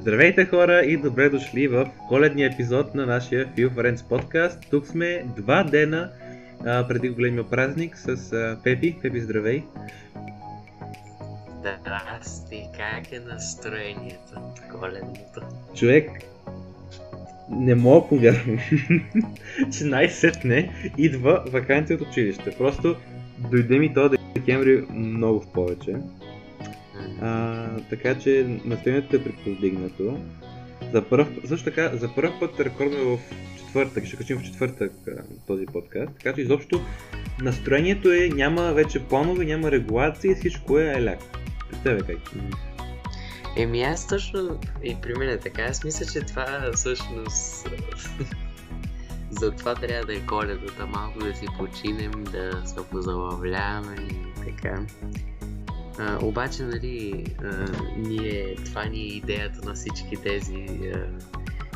Здравейте хора и добре дошли в коледния епизод на нашия Feel Friends подкаст. Тук сме два дена а, преди големия празник с а, Пепи. Пепи, здравей! Здрасти, как е настроението коледното? Човек, не мога повярвам, че най-сетне идва вакансия от училище. Просто дойде ми този декември много в повече. А, така че настроението е предпоздигнато. За първ, също така, за първ път рекордваме в четвъртък, ще качим в четвъртък този подкаст. Така че изобщо настроението е, няма вече планове, няма регулации, всичко е еляк. Представя как. Еми аз точно и при мен е така. Аз мисля, че това всъщност за това трябва да е коледата, малко да си починем, да се позабавляваме и така. А, обаче, нали, а, ние, това ни е идеята на всички тези а,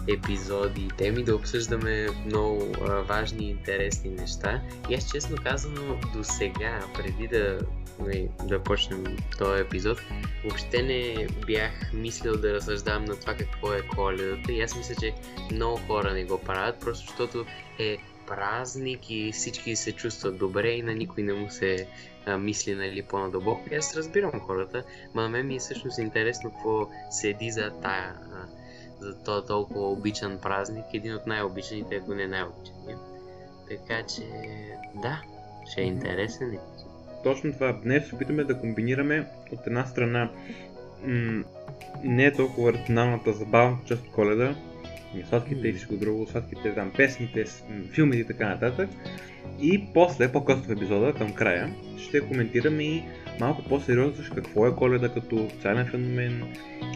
епизоди и теми, да обсъждаме много а, важни и интересни неща. И аз честно казано, до сега, преди да, нали, да почнем този епизод, въобще не бях мислил да разсъждавам на това какво е коледата и аз мисля, че много хора не го правят, просто защото е празник и всички се чувстват добре и на никой не му се а, мисли нали, по-надълбоко. И аз разбирам хората, но на мен ми е всъщност интересно какво седи за тая, а, за този толкова обичан празник, един от най-обичаните, ако не най-обичания. Така че, да, ще е интересен. Точно това. Днес се опитаме да комбинираме от една страна м- не е толкова рационалната забавна част от коледа, сладките и всичко друго, сладките там, песните, филмите и така нататък. И после, по-късно в епизода, към края, ще коментираме и малко по-сериозно какво е коледа като социален феномен,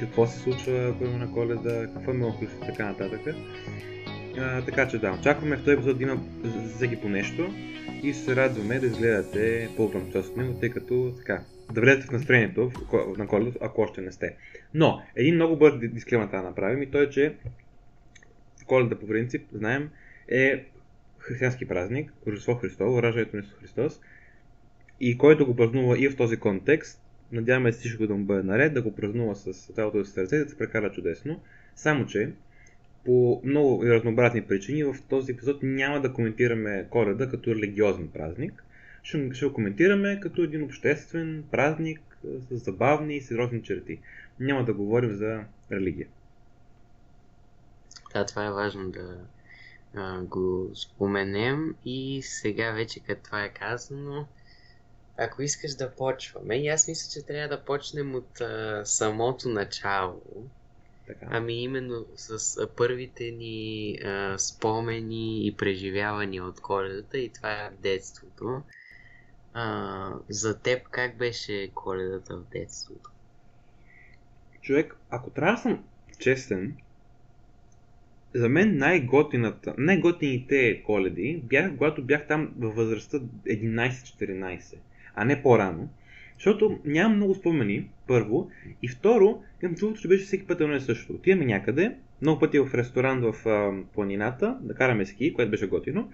какво се случва по на коледа, какво е меланхолично и така нататък. А, така че да, очакваме в този епизод да има всеки по нещо и се радваме да изгледате по-голям част от него, тъй като така, да влезете в настроението на коледа, ако още не сте. Но, един много бърз дисклеймер да направим и той е, че коледа по принцип, знаем, е християнски празник, Рождество Христово, раждането на Исус Христос. И който го празнува и в този контекст, надяваме се всичко да му бъде наред, да го празнува с цялото си сърце, да се прекара чудесно. Само, че по много разнообразни причини в този епизод няма да коментираме коледа като религиозен празник. Ще, го коментираме като един обществен празник с забавни и сериозни черти. Няма да говорим за религия. Да, това е важно да а, го споменем и сега вече като това е казано, ако искаш да почваме, и аз мисля, че трябва да почнем от а, самото начало. Така. Ами именно с а, първите ни а, спомени и преживявания от коледата и това е детството. А, за теб как беше коледата в детството? Човек, ако трябва да съм честен, за мен най-готината, най-готините коледи бях, когато бях там във възрастта 11-14, а не по-рано. Защото нямам много спомени, първо. И второ, имам чувството, че беше всеки път едно и също. Отиваме някъде, много пъти в ресторант в а, планината, да караме ски, което беше готино.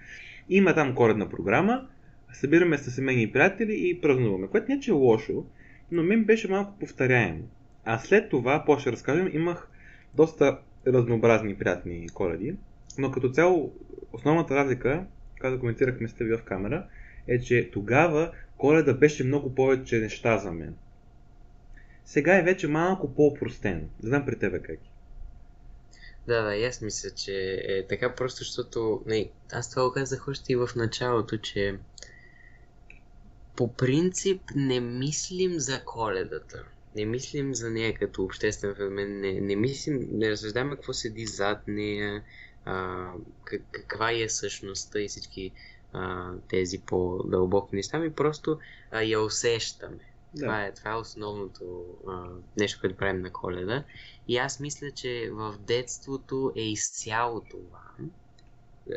Има там коледна програма, събираме се семейни приятели и празнуваме, което не е, че е лошо, но мен беше малко повторяемо. А след това, по-ще разкажем, имах доста разнообразни приятни коледи, но като цяло основната разлика, когато коментирахме с теб в камера, е, че тогава коледа беше много повече неща за мен. Сега е вече малко по-простено. Знам при тебе как е. Да, да, аз мисля, че е така просто, защото не, аз това го казах още и в началото, че по принцип не мислим за коледата не мислим за нея като обществен феномен, не, не мислим, не разсъждаваме какво седи зад нея, а, как, каква е същността и всички а, тези по-дълбоки неща, ми просто а, я усещаме. Да. Това, е, това е основното а, нещо, което правим на коледа. И аз мисля, че в детството е изцяло това.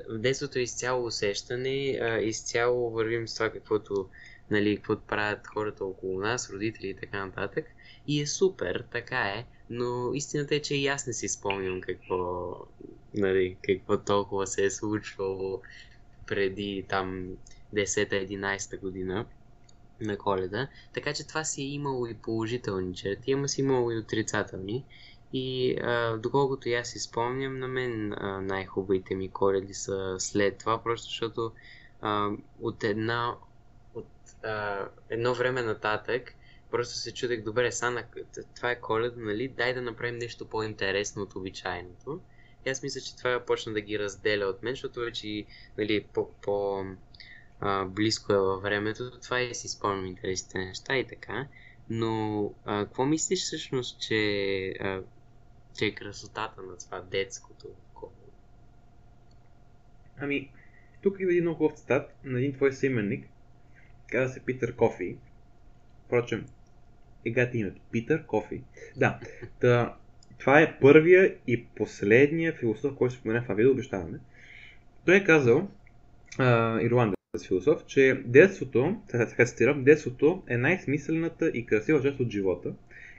В детството е изцяло усещане, а, изцяло вървим с това, каквото, нали, каквото правят хората около нас, родители и така нататък. И е супер, така е, но истината е, че и аз не си спомням какво, нали, какво толкова се е случвало преди там 10-11 година на коледа. Така че това си е имало и положителни черти, ама си имало и отрицателни. И а, доколкото и аз си спомням, на мен а, най-хубавите ми коледи са след това, просто защото а, от една от а, едно време нататък просто се чудех, добре, Сана, това е коледа, нали? Дай да направим нещо по-интересно от обичайното. И аз мисля, че това почна да ги разделя от мен, защото вече нали, по, по а, близко е във времето. Това и си спомням интересните неща и така. Но а, какво мислиш всъщност, че, а, че е красотата на това детското Ами, тук има един много хубав цитат на един твой съименник. Каза се Питър Кофи. Впрочем, егате името. Питър Кофи. Да, та, това е първия и последния философ, който се спомена в това обещаваме. Той е казал, а, ирландец философ, че детството, така цитирам, детството е най-смислената и красива част от живота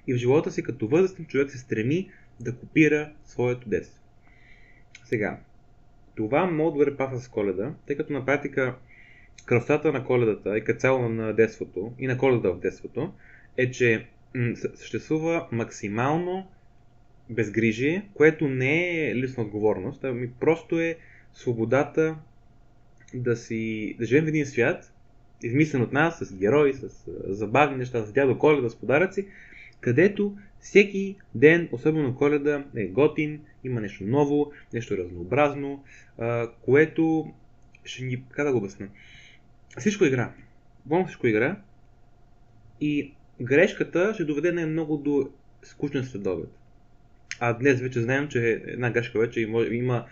и в живота си като възрастен човек се стреми да копира своето детство. Сега, това мога да бъде пафа с коледа, тъй като на практика красотата на коледата и като цяло на детството и на коледа в детството е, че съществува максимално безгрижие, което не е лична отговорност, ами просто е свободата да си да живеем в един свят, измислен от нас, с герои, с забавни неща, с дядо Коледа, с подаръци, където всеки ден, особено коледа, е готин, има нещо ново, нещо разнообразно, което ще ни, как да го обясня, всичко игра. Буквално всичко игра и грешката ще доведе най-много до скучен следобед. А днес вече знаем, че една грешка вече има,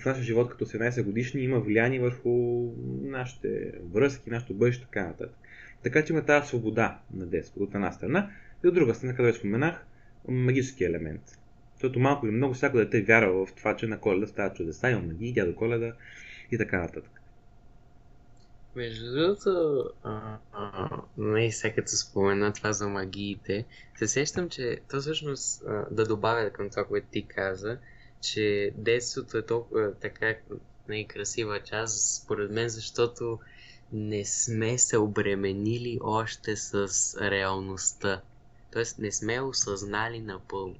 в нашия живот като 17 годишни има влияние върху нашите връзки, нашето бъдеще, така нататък. Така че има тази свобода на детството от една страна и от друга страна, където споменах, магически елемент. Защото малко или много всяко дете вярва в това, че на коледа става чудеса, има магии, дядо коледа и така нататък. Между другото, не сега като спомена това за магиите, се сещам, че то всъщност а, да добавя към това, което ти каза, че детството е толкова така най-красива част, според мен, защото не сме се обременили още с реалността. Тоест не сме осъзнали напълно.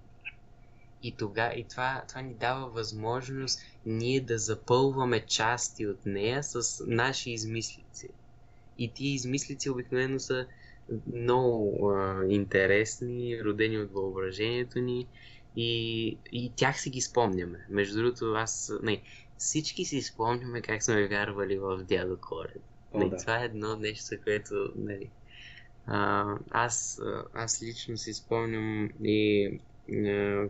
И, тога, и това, това ни дава възможност ние да запълваме части от нея с наши измислици. И тия измислици обикновено са много а, интересни, родени от въображението ни и, и тях си ги спомняме. Между другото, аз... Не, всички си спомняме как сме вярвали в дядо Колед. Не, да. Това е едно нещо, което... Нали, а, аз, аз лично си спомням и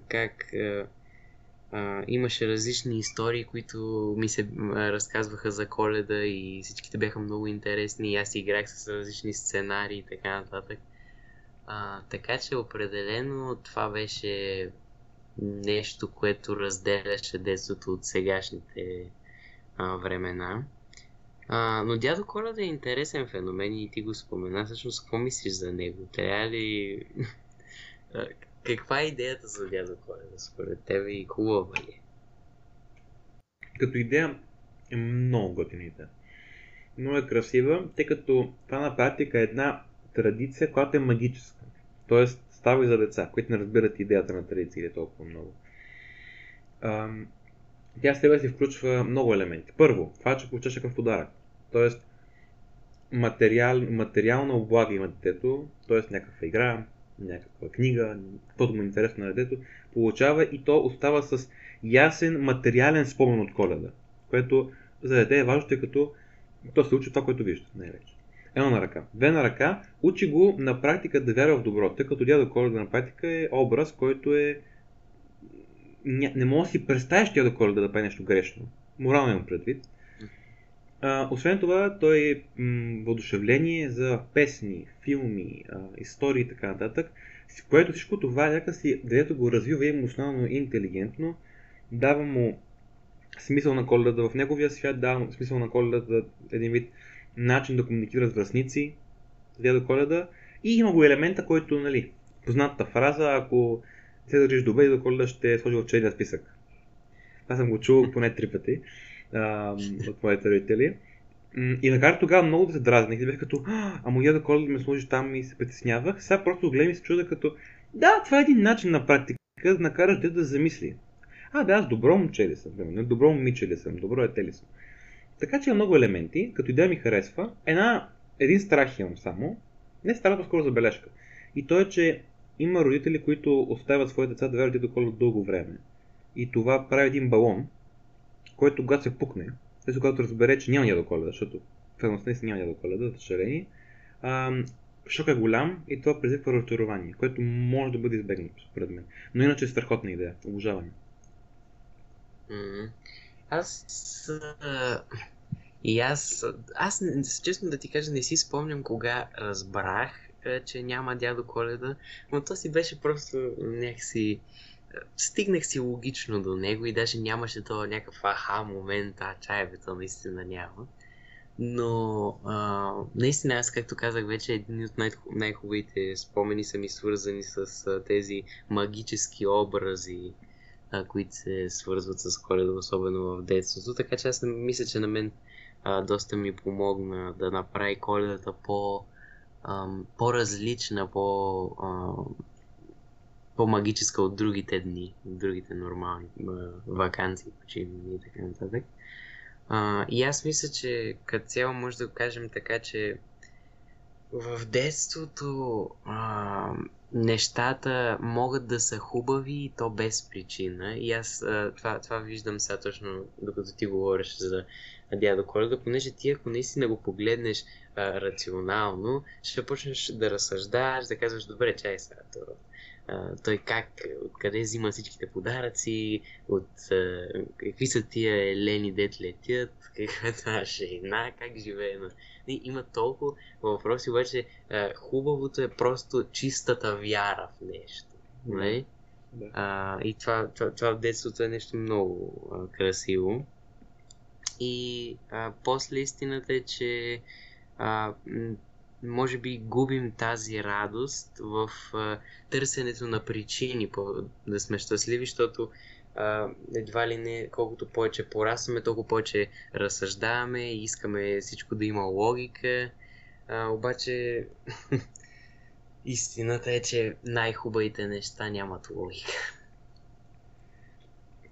как а, а, имаше различни истории, които ми се разказваха за коледа и всичките бяха много интересни и аз играх с различни сценарии и така нататък. А, така че определено това беше нещо, което разделяше детството от сегашните а, времена. А, но дядо Коледа е интересен феномен и ти го спомена. Всъщност, какво мислиш за него? Трябва ли... Каква е идеята за дядо Коледа според тебе и хубава ли е? Като идея е много готина идея. Много е красива, тъй като това на практика е една традиция, която е магическа. Тоест, става и за деца, които не разбират идеята на традициите толкова много. Ам, тя с тебе си включва много елементи. Първо, това, че получаш някакъв подарък. Тоест, материал, материална облага има детето, т.е. някаква игра, някаква книга, каквото му е интересно на детето, получава и то остава с ясен материален спомен от коледа, което за дете е важно, тъй като то се учи това, което вижда най-вече. Едно на ръка. Две на ръка, учи го на практика да вярва в добро, тъй като дядо Коледа на практика е образ, който е... Не, не мога да си представиш дядо Коледа да прави нещо грешно. Морално имам предвид. Освен това, той е м- въодушевление за песни, филми, а, истории и така нататък, с което всичко това някакси, дето го развива емоционално и интелигентно, дава му смисъл на коледата в неговия свят, дава му смисъл на коледата един вид начин да комуникира с връзници, дядо Коледа. И има го елемента, който, нали, познатата фраза, ако се държиш добре, дядо Коледа ще сложи в черния списък. Аз съм го чул поне три пъти от моите родители. И накара тогава много да се дразних, да бях като, а моя да да ме сложи там и се притеснявах. Сега просто гледам и се чуда като, да, това е един начин на практика да накараш дете да замисли. А, да, аз добро момче ли съм, примерно, добро момиче ли съм, добро дете ли съм. Така че има много елементи, като идея ми харесва. Една, един страх имам само, не страх, по-скоро забележка. И то е, че има родители, които оставят своите деца да вярват до коледа дълго време. И това прави един балон, който когато се пукне, т.е. когато разбере, че няма до коледа, защото в едност няма до коледа, за съжаление, шок е голям и това предизвиква разочарование, което може да бъде избегнато, според мен. Но иначе е страхотна идея. Обожаване. Аз. И аз. Аз, честно да ти кажа, не си спомням кога разбрах, че няма дядо Коледа, но то си беше просто някакси. Стигнах си логично до него и даже нямаше това някакъв аха момент, а чаевето наистина няма. Но а, наистина аз, както казах вече, един от най- най-хубавите спомени са ми свързани с а, тези магически образи, а, които се свързват с коледа, особено в детството. Така че аз мисля, че на мен а, доста ми помогна да направи коледата по, а, по-различна, по, а, по-магическа от другите дни, от другите нормални вакансии, почивни и така нататък. А, и аз мисля, че като цяло може да кажем така, че в детството а, нещата могат да са хубави и то без причина. И аз а, това, това виждам сега точно, докато ти говориш за дядо Коледа, понеже ти ако наистина го погледнеш а, рационално, ще почнеш да разсъждаш, да казваш, добре, чай сега, това а, той как, откъде взима всичките подаръци, от а, какви са тия елени дет летят, каква е тази жена, как живее. Но, не, има толкова въпроси, обаче а, хубавото е просто чистата вяра в нещо. Не? Нали? Да. А, и това, това, това в детството е нещо много а, красиво. И а, после истината е, че а, може би губим тази радост в а, търсенето на причини по, да сме щастливи, защото а, едва ли не, колкото повече порасваме, толкова повече разсъждаваме искаме всичко да има логика. А, обаче истината е, че най-хубавите неща нямат логика.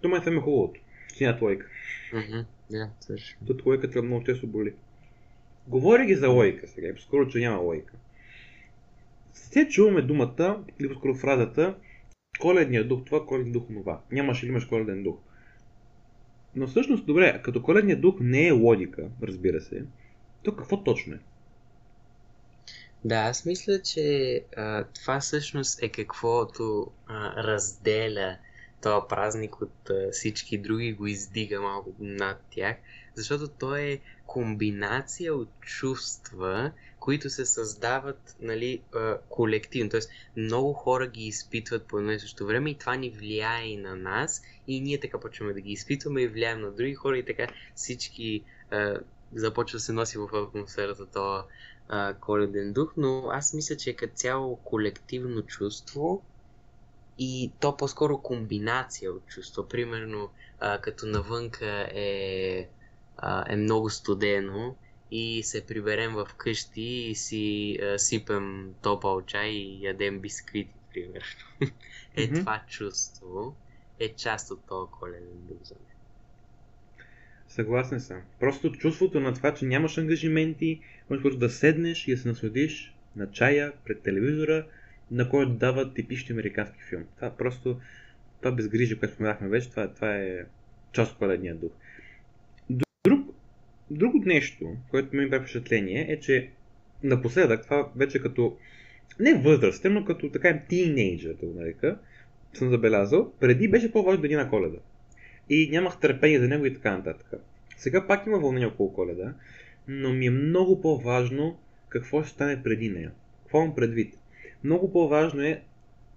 Това е хубавото. Нямат логика. Mm-hmm. Да, също. Тут логиката много често боли. Говори ги за логика сега, скоро, че няма логика. Все чуваме думата, или по-скоро фразата, коледният дух това, коледният дух това. Нямаш ли имаш коледен дух. Но всъщност, добре, като коледният дух не е логика, разбира се, то какво точно е? Да, аз мисля, че а, това всъщност е каквото а, разделя този празник от а, всички други, го издига малко над тях, защото той е комбинация от чувства, които се създават нали, колективно. Тоест, много хора ги изпитват по едно и също време и това ни влияе и на нас и ние така почваме да ги изпитваме и влияем на други хора и така всички а, започва да се носи в атмосферата този коледен дух, но аз мисля, че е като цяло колективно чувство и то по-скоро комбинация от чувства. Примерно, а, като навънка е а, е много студено и се приберем в къщи и си а, сипем топъл чай и ядем бисквити, примерно. е mm-hmm. това чувство е част от този коледен дух за мен. Съгласен съм. Просто чувството на това, че нямаш ангажименти, можеш да седнеш и да се насладиш на чая пред телевизора, на който дава типични американски филм. Това просто, това безгрижие, което споменахме вече, това, това е част от коледния дух. Друго нещо, което ми прави впечатление е, че напоследък, това вече като не възрастен, но като така тинейджър, да го нарека, съм забелязал, преди беше по-важно деня на коледа. И нямах търпение за него и така нататък. Сега пак има вълнение около коледа, но ми е много по-важно какво ще стане преди нея. Какво имам предвид? Много по-важно е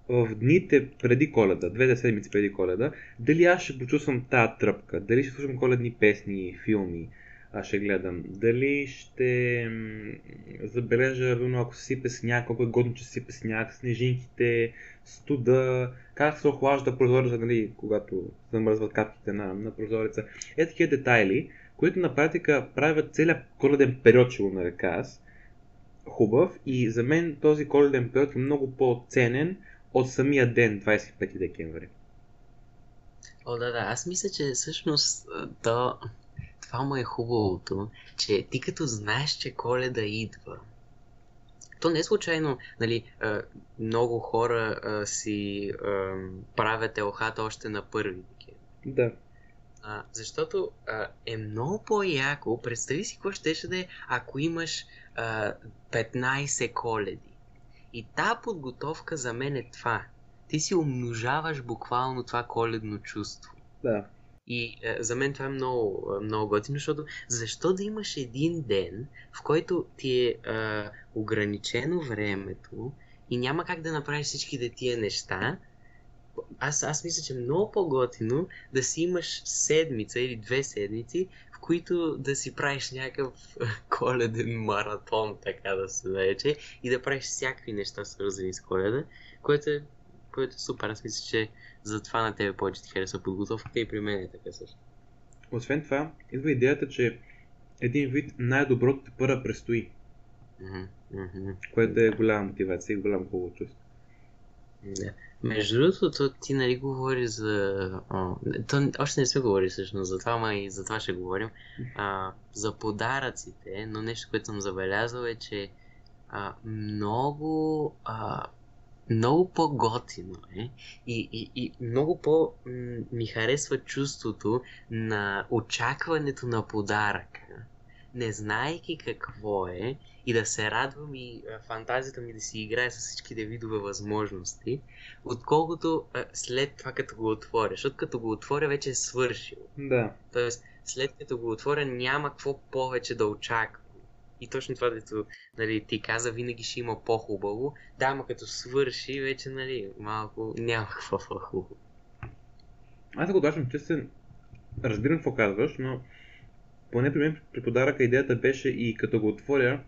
в дните преди коледа, две седмици преди коледа, дали аз ще почувствам тази тръпка, дали ще слушам коледни песни, филми, аз ще гледам. Дали ще забележа, но ако се сипе сняг, колко е годно, че се сипе сняг, снежинките, студа, как се охлажда прозореца, нали, когато замръзват капките на, на прозореца. Е такива детайли, които на практика правят целият коледен период, ще го нарека аз, хубав и за мен този коледен период е много по-ценен от самия ден, 25 декември. О, да, да. Аз мисля, че всъщност то, това му е хубавото, че ти като знаеш, че коледа идва, то не е случайно, нали, много хора а, си а, правят елхата още на първи декември. Да. А, защото а, е много по-яко. Представи си какво щеше да е, ако имаш а, 15 коледи. И тази подготовка за мен е това. Ти си умножаваш буквално това коледно чувство. Да. И е, за мен това е много, е, много готино, защото защо да имаш един ден, в който ти е, е ограничено времето и няма как да направиш всичките тия неща, аз, аз мисля, че е много по-готино да си имаш седмица или две седмици, в които да си правиш някакъв коледен маратон, така да се нарече, и да правиш всякакви неща свързани с коледа, което е, което е супер. Аз мисля, че затова на тебе повече ти харесва подготовката и при мен е така също. Освен това, идва идеята, че един вид най-доброто те първа предстои, мгм. което е голяма мотивация и голямо хубаво чувство. Да. Между другото, то ти нали говори за... О, то, още не сме говорили всъщност за това, ма и за това ще говорим. А, за подаръците, но нещо, което съм забелязал е, че а, много... А, много по-готино е и, и, и много по ми харесва чувството на очакването на подаръка, не знаейки какво е и да се радвам и фантазията ми да си играе с всичките видове възможности, отколкото след това като го отворя, защото като го отворя вече е свършил. Да. Тоест, след като го отворя няма какво повече да очаквам. И точно това, дето нали, ти каза, винаги ще има по-хубаво. Да, ама като свърши, вече нали, малко няма какво по-хубаво. Аз ако дашам честен, разбирам какво казваш, но поне при мен при подаръка идеята беше и като го отворя,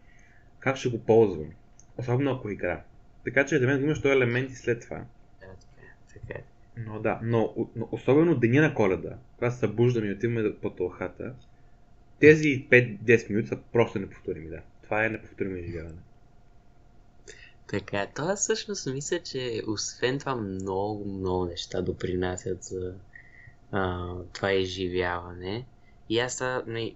как ще го ползвам. Особено ако игра. Така че за мен имаш този елемент и след това. Да, така, е, така. е. Но да, но, но особено деня на коледа, когато се събуждам и отиваме по тълхата, тези 5-10 минути са просто неповторими, да. Това е неповторимо изживяване. Така, това всъщност мисля, че освен това много, много неща допринасят за а, това изживяване. И аз това, не,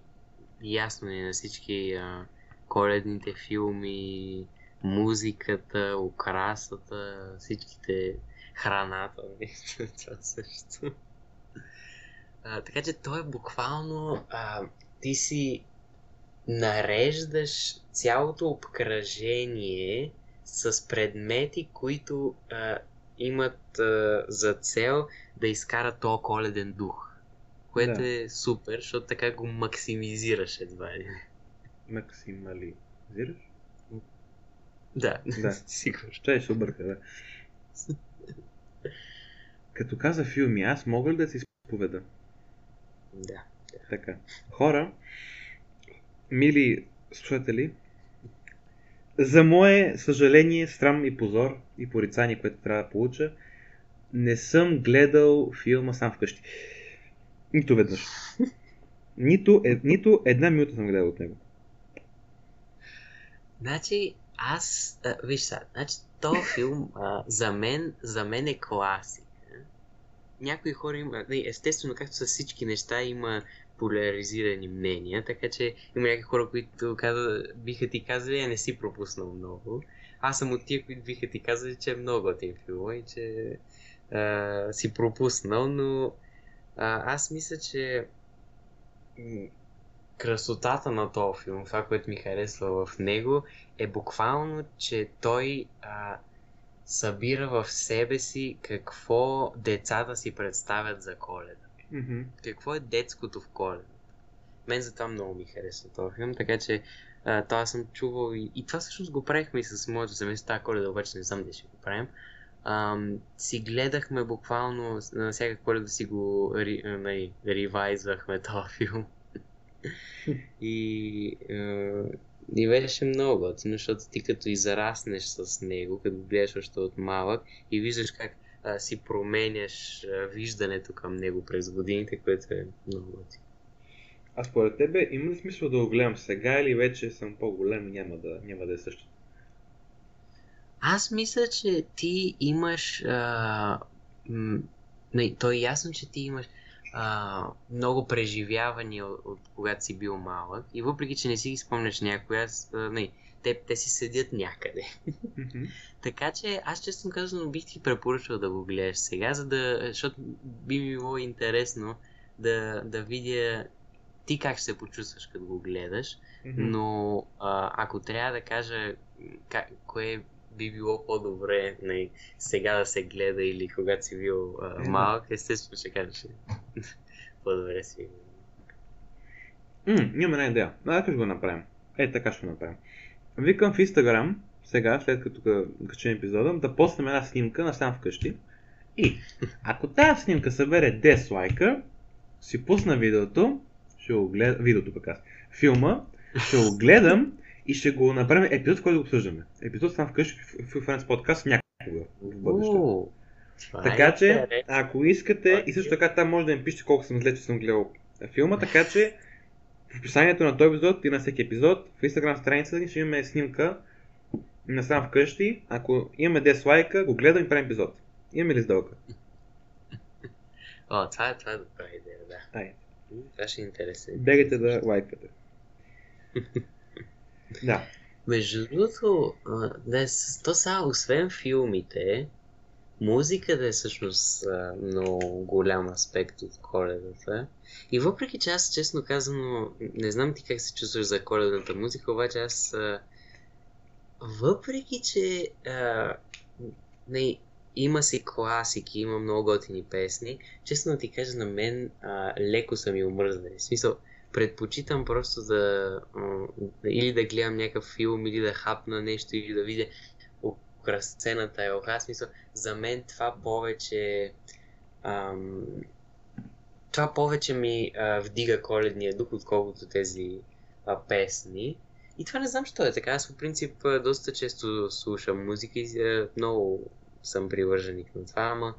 ясно е на всички а, коледните филми, музиката, украсата, всичките храната, нали, това също. А, така че то е буквално а, ти си нареждаш цялото обкръжение с предмети, които а, имат а, за цел да изкарат този коледен дух. Което Да. е супер, защото така го максимизираш едва ли. Максимализираш? Да, Да. сигурно. Ще ще обърка, да. Като каза филми, аз мога ли да си изповеда? Да. Така. Хора, мили слушатели, за мое съжаление, срам и позор и порицание, което трябва да получа, не съм гледал филма сам вкъщи. Нито веднъж. Нито, е, нито една минута съм гледал от него. Значи, аз, а, виж сега, значи, този филм а, за, мен, за мен е класика. Някои хора има, не, естествено, както с всички неща, има поляризирани мнения, така че има някакви хора, които казват, биха ти казали, а не си пропуснал много. Аз съм от тия, които биха ти казали, че е много готин филм и че а, си пропуснал, но а, аз мисля, че красотата на този филм, това, което ми харесва в него, е буквално, че той а, събира в себе си какво децата си представят за коледа. Мгм. Какво е детското в коледа. Мен затова много ми харесва този филм, така че а, това съм чувал и, и това всъщност го правихме и с моето семейство, тази коледа обаче не знам дали ще го правим. Ам, си гледахме буквално на всяка коледа си го ри, а, нали, ревайзвахме този филм. и, а, и беше много готино, защото ти като израснеш с него, като гледаш още от малък и виждаш как а, си променяш а, виждането към него през годините, което е много готино. А според тебе има ли смисъл да го гледам сега или вече съм по-голем и няма да, няма да е същото? Аз мисля, че ти имаш... А, м- не, то е ясно, че ти имаш а, много преживявания от, от когато си бил малък. И въпреки, че не си ги спомняш някой, аз, а, не, те, те си седят някъде. Така че аз честно казано бих ти препоръчал да го гледаш сега, за да, защото би ми било интересно да, да видя ти как ще се почувстваш като го гледаш, но а, ако трябва да кажа как, кое би било по-добре не, сега да се гледа или когато си бил а, малък, естествено ще кажа, че по-добре си. М, имаме една идея. Нека ще го направим. Е, така ще го направим. Викам в Instagram, сега, след като ка- качим епизода, да постнем една снимка на сам вкъщи. И, ако тази снимка събере 10 лайка, си пусна видеото, ще го гледам, видеото пък аз, филма, ще го гледам и ще го направим епизод, който го обсъждаме. Епизод сам вкъщи в Friends подкаст някога в бъдеще. Така е че, ако искате, и също така там може да ми пишете колко съм зле, че съм гледал филма, така че в описанието на този епизод и на всеки епизод, в Instagram страницата ни ще имаме снимка на сам вкъщи. Ако имаме 10 лайка, го гледам и правим епизод. Имаме ли сделка? О, това е, това е добра идея, да. Ай, Това ще е интересно. бегайте да лайкате. да. Между другото, а, да, е с- то сега, освен филмите, музиката е всъщност много голям аспект от коледата. И въпреки че аз, честно казано, не знам ти как се чувстваш за коледната музика, обаче аз, въпреки че а, не, има си класики, има много готини песни, честно ти кажа, на мен а, леко са ми омръзнали. В смисъл, предпочитам просто да или да гледам някакъв филм, или да хапна нещо, или да видя украсената елха. В Смисъл, за мен това повече ам, това повече ми а, вдига коледния дух, отколкото тези а, песни. И това не знам, що е така. Аз по принцип доста често слушам музика и а, много съм привърженик на това, ама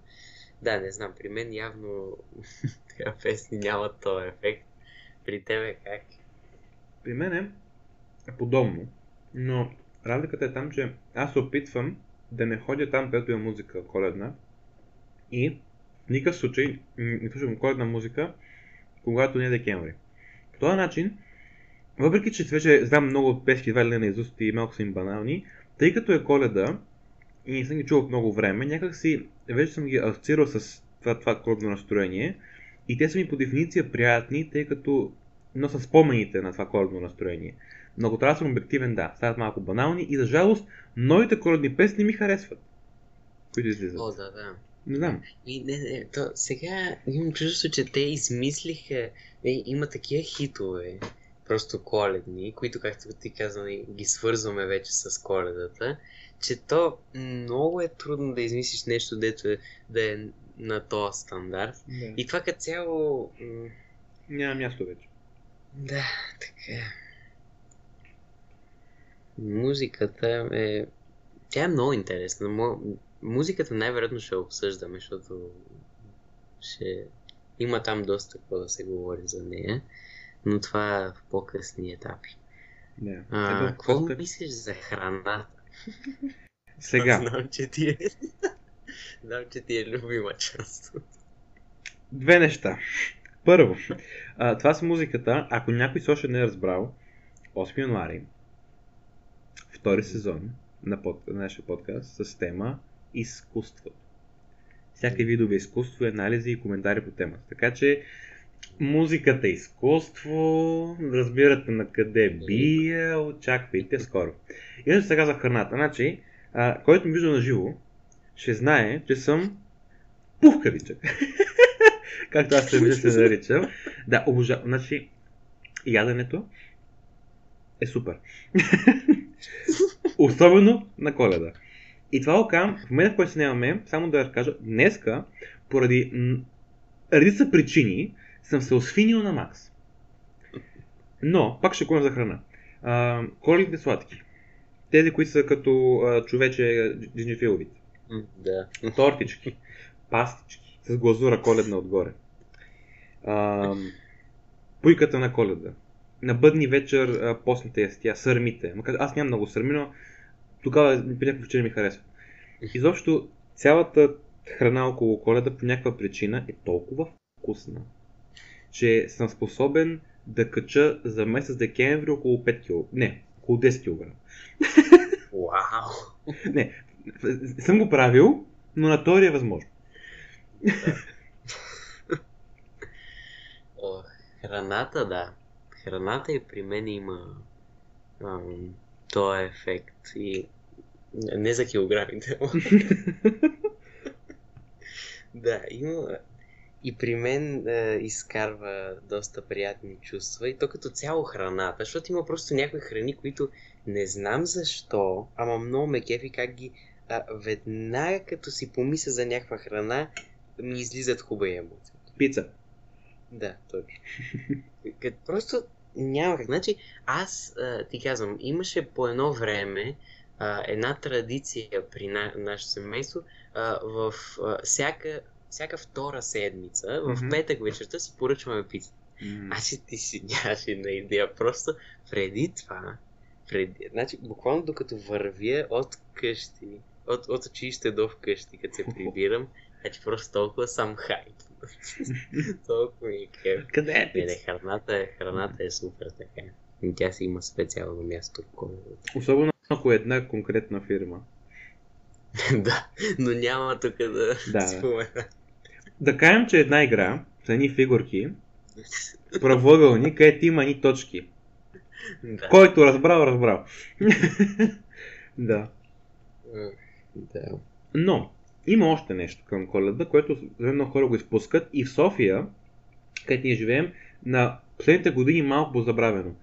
да, не знам, при мен явно така песни нямат този ефект. При тебе как? При мен е подобно, но разликата е там, че аз се опитвам да не ходя там, където е музика коледна и в никакъв случай не слушам коледна музика, когато не е декември. По този начин, въпреки че вече знам много песни едва ли не наизуст и малко са им банални, тъй като е коледа и не съм ги чувал много време, някак си вече съм ги асоциирал с това, това коледно настроение и те са ми по дефиниция приятни, тъй като носят спомените на това коледно настроение. Но ако трябва да съм обективен, да, стават малко банални и за жалост, новите коледни песни ми харесват. Които излизат. О, да, да. Не знам. И, не, не, то, сега имам чувство, че те измислиха, не, има такива хитове, просто коледни, които, както ти каза, не, ги свързваме вече с коледата, че то много е трудно да измислиш нещо, дето е, да е на този стандарт. Да. И това като цяло... м, Няма място вече. Да, така е. Музиката е... Тя е много интересна. Музиката най-вероятно ще обсъждаме, защото ще... Има там доста какво да се говори за нея, но това е в по-късни етапи. Да. А, Ето, какво те- мислиш за храната? Сега, Знам, че ти е... Знам, че ти е любима част. две неща. Първо, а, това с музиката, ако някой се още не е разбрал, 8 януари, втори сезон на, под, на нашия подкаст с тема изкуството. Всякакви видове изкуство, анализи и коментари по темата. Така че музиката е изкуство, разбирате на къде бие, очаквайте скоро. Иначе сега за храната. Значи, а, който ми вижда на живо, ще знае, че съм пухкавичък. Както аз се се наричам. Да, обожавам. Значи, яденето е супер. Особено на коледа. И това го в момента, в който се нямаме, само да разкажа, днеска, поради м- редица причини, съм се освинил на макс. Но, пак ще говорим за храна. А, коледните сладки. Тези, които са като а, човече джинджифиловите. Да. Тортички. Пастички. С глазура коледна отгоре. А, пуйката на коледа. На бъдни вечер а, постните ястия, сърмите. Макар аз нямам много сърми, но тогава по някаква причина ми харесва. Изобщо цялата храна около коледа по някаква причина е толкова вкусна, че съм способен да кача за месец декември около 5 кг. Не, около 10 кг. Вау! Не, съм го правил, но на теория е възможно. О, храната, да. Храната и при мен има този ефект и не за килограмите. да, има и при мен е, изкарва доста приятни чувства и то като цяло храната, защото има просто някои храни, които не знам защо, ама много ме кефи как ги а, веднага като си помисля за някаква храна, ми излизат хубави емоции. Пица. Да, точно. Като просто няма как. Значи, аз а, ти казвам, имаше по едно време а, една традиция при на, нашето семейство а, в а, всяка, всяка втора седмица, в Мгм. петък вечерта си поръчваме пица. Аз си ти си нямаш една идея. Просто преди това, преди, значи буквално докато вървя от къщи, от, от училище до вкъщи, като се прибирам, значи просто толкова съм хайп. толкова ми е. Къде е Не, не, пица? храната, е- храната е супер така. И тя си има специално място в коледата. Особено ако е една конкретна фирма. да, но няма тук да, Да. спомена. Да кажем, че една игра с едни фигурки, правоъгълни, където има едни точки. да. Който разбрал, разбрал. да. Да. Но, има още нещо към коледа, което много хора го изпускат и в София, където ние живеем, на последните години малко позабравено.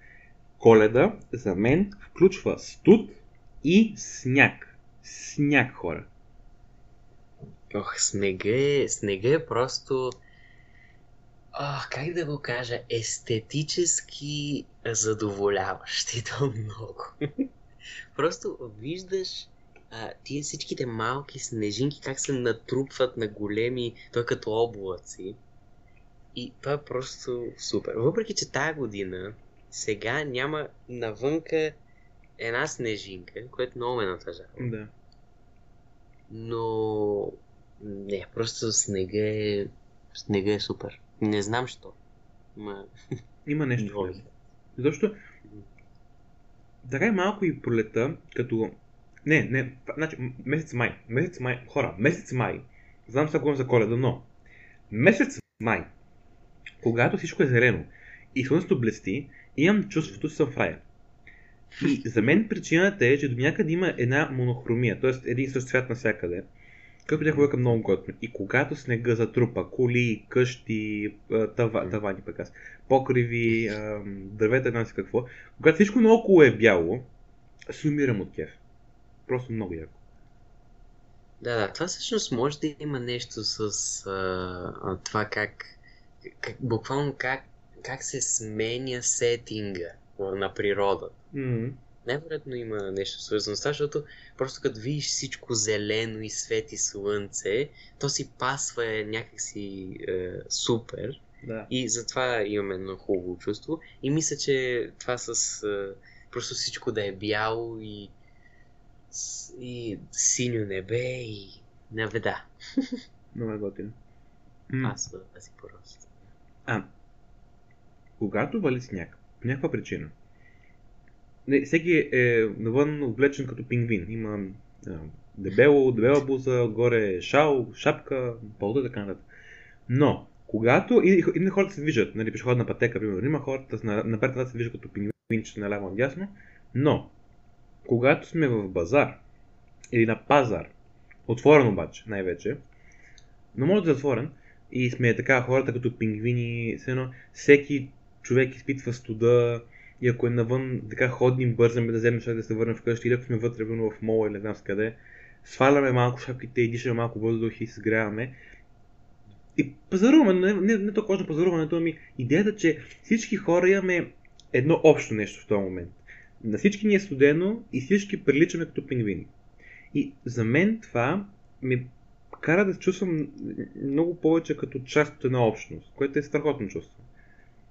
Коледа за мен включва студ и сняг. Сняг, хора. Ох, снега е, снега е просто... Ох, как да го кажа, естетически задоволяващ много. просто виждаш а, тия всичките малки снежинки как се натрупват на големи, той като облаци. И това е просто супер. Въпреки, че тая година сега няма навънка една снежинка, което много ме натъжава. Да. Но не, просто снега е... Снега е супер. Не знам що. Ма... Има нещо. Защото така е малко и пролета, като... Не, не, значи месец май. Месец май, хора, месец май. Знам сега говорим за коледа, но месец май, когато всичко е зелено и слънцето блести, имам чувството, че съм в рая. И за мен причината е, че до някъде има една монохромия, т.е. един същ цвят навсякъде, който някога е много готино. И когато снега затрупа коли, къщи, тава, тавани пък аз, покриви, дървета, не какво, когато всичко наоколо е бяло, се умирам от кеф. Просто много яко. Да, да, това всъщност може да има нещо с а, това как, как буквално как, как се сменя сетинга на природата. М, Най-вероятно има нещо свързано с това, защото просто като видиш всичко зелено и свети слънце, то си пасва някакси е, супер Да. и затова имаме едно хубаво чувство и мисля, че това с е, просто всичко да е бяло и, и синьо небе и наведа. Много е готино. М, Аз си просто. А, когато вали сняг, по някаква причина, не, всеки е навън облечен като пингвин. Има а, дебело, дебела буза, отгоре шал, шапка, пълда, така нататък. Но, когато и, и, и хората се движат, нали, пешеходна пътека, примерно, има хората напред се движат като пингвинче наляво надясно, но, когато сме в базар или на пазар, отворен обаче, най-вече, но може да е затворен, и сме така хората като пингвини, едно всеки човек изпитва студа и ако е навън, така ходим, бързаме да вземем шаг да се върнем вкъщи или ако сме вътре в мола или не знам с къде, сваляме малко шапките и дишаме малко въздух и се сгряваме. И пазаруваме, не, не, не толкова пазаруването, ами идеята, че всички хора имаме едно общо нещо в този момент. На всички ни е студено и всички приличаме като пингвини. И за мен това ми кара да се чувствам много повече като част от една общност, което е страхотно чувство.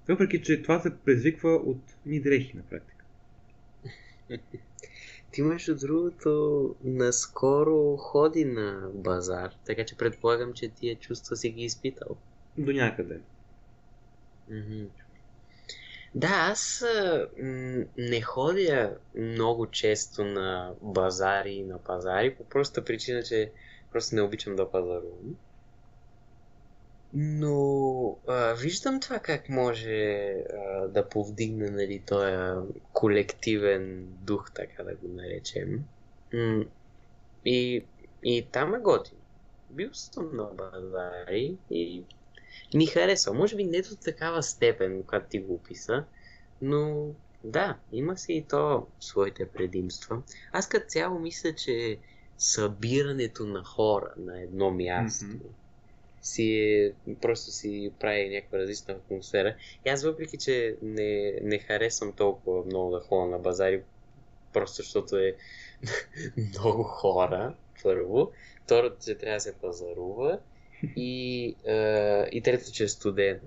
Въпреки, че това се предизвиква от ни дрехи на практика. Ти между другото наскоро ходи на базар, така че предполагам, че тия чувства си ги изпитал. До някъде. Мгм. Да, аз не ходя много често на базари и на пазари, по простата причина, че просто не обичам да пазарувам. Но а, виждам това как може а, да повдигне нали, този колективен дух, така да го наречем. И, и там е готино. Бил съм на базари и ми харесва. Може би не до такава степен, която ти го описа, но да, има си и то своите предимства. Аз като цяло мисля, че събирането на хора на едно място Мгм. си е, просто си прави някаква различна атмосфера. И аз въпреки, че не, не харесвам толкова много да ходя на базари, просто защото е много хора, първо. Второто, че трябва да се пазарува. И, а, и третото, че е студено.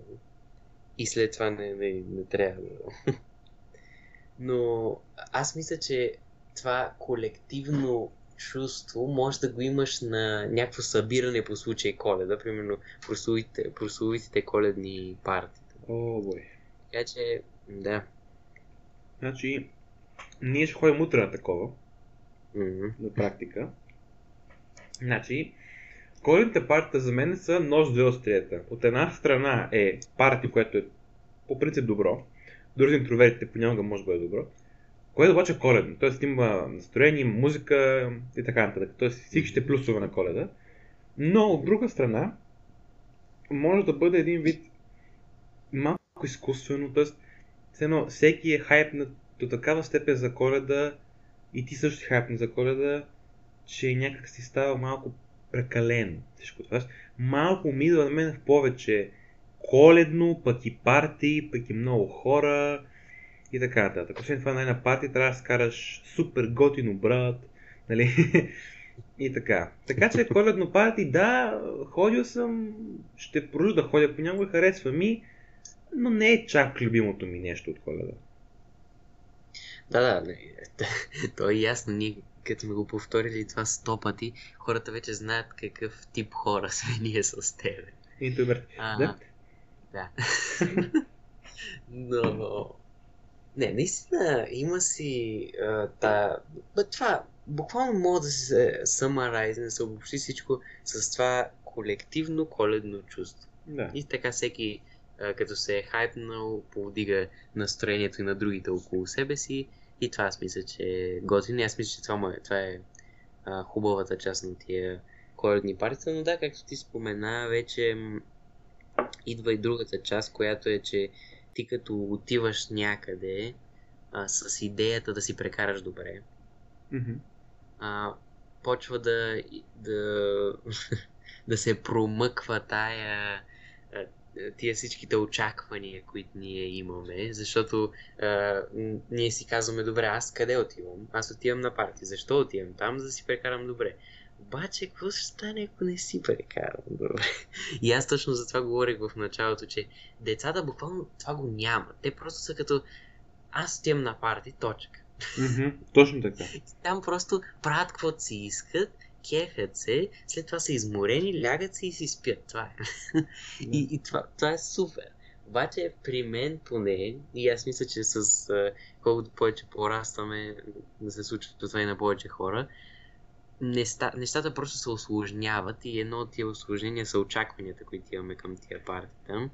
И след това не, не, не трябва да... Но аз мисля, че това колективно чувство може да го имаш на някакво събиране по случай коледа, примерно прословите, прословитите коледни партии. О, бой. Така че, да. Значи, ние ще ходим утре на такова, Мгм. на практика. Значи, коледните партията за мен са нож две острията. От една страна е парти, което е по принцип добро, дори за интровертите понякога може да бъде добро, което обаче е коледно. Тоест има настроение, музика и така нататък. Тоест всичките плюсове на коледа. Но от друга страна, може да бъде един вид малко изкуствено, т.е. едно всеки е хайпнат до такава степен за коледа и ти също си хайпнат за коледа, че някак си става малко прекалено всичко това. Малко ми идва на мен в повече коледно, пък и парти, пък и много хора и така нататък. Освен това, най на парти трябва да скараш супер готино брат, нали? и така. Така че коледно парти, да, ходил съм, ще продължа да ходя понякога, харесва ми, но не е чак любимото ми нещо от коледа. Да, да, то е ясно. Ние, като сме го повторили това сто пъти, хората вече знаят какъв тип хора сме ние с тебе. Интроверт. Да? да. Но... Не, наистина има си а, та... Бе, това буквално мога да се самарайз, да се обобщи всичко с това колективно коледно чувство. Да. И така всеки, а, като се е хайпнал, повдига настроението и на другите около себе си. И това аз мисля, че е готино. И Аз мисля, че това, му е, това е а, хубавата част на тия коледни партии. Но да, както ти спомена, вече идва и другата част, която е, че ти като отиваш някъде а, с идеята да си прекараш добре, Мгм. а, почва да, да, да се промъква тая тия всичките очаквания, които ние имаме, защото а, ние си казваме, добре, аз къде отивам? Аз отивам на парти. Защо отивам там? За да си прекарам добре. Обаче, какво ще стане, ако не си прекарам добре? И аз точно за това говорих в началото, че децата буквално това го нямат. Те просто са като аз отивам на парти, точка. Мгм. Точно така. Там просто правят каквото си искат, кефят се, след това са изморени, лягат се и си спят. Това е. и, и това, това е супер. Обаче при мен поне, и аз мисля, че с колкото повече порастваме, да се случва това и на повече хора, неста, нещата просто се осложняват и едно от тия осложнения са очакванията, които имаме към тия партията.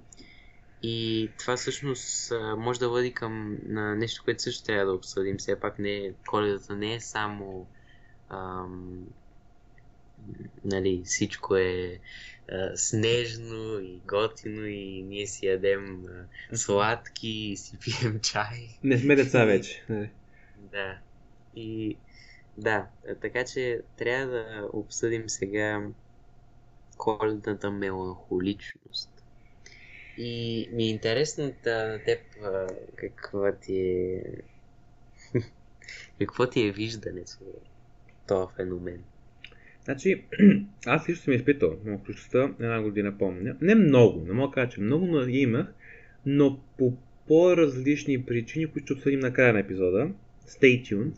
И това всъщност може да води към нещо, което също трябва да обсъдим. Все пак не, коледата не е само ам, нали, всичко е а, снежно и готино и ние си ядем а, сладки и си пием чай. Не сме деца вече. нали? Да. И да, така че трябва да обсъдим сега коледната меланхоличност. И ми е интересно да на теб каква ти е... какво ти е виждането за този феномен. Значи, аз също съм изпитал меланхоличността една година, помня. Не много, не мога да кажа, че много, но имах, но по по-различни причини, които ще обсъдим на края на епизода. Stay tuned.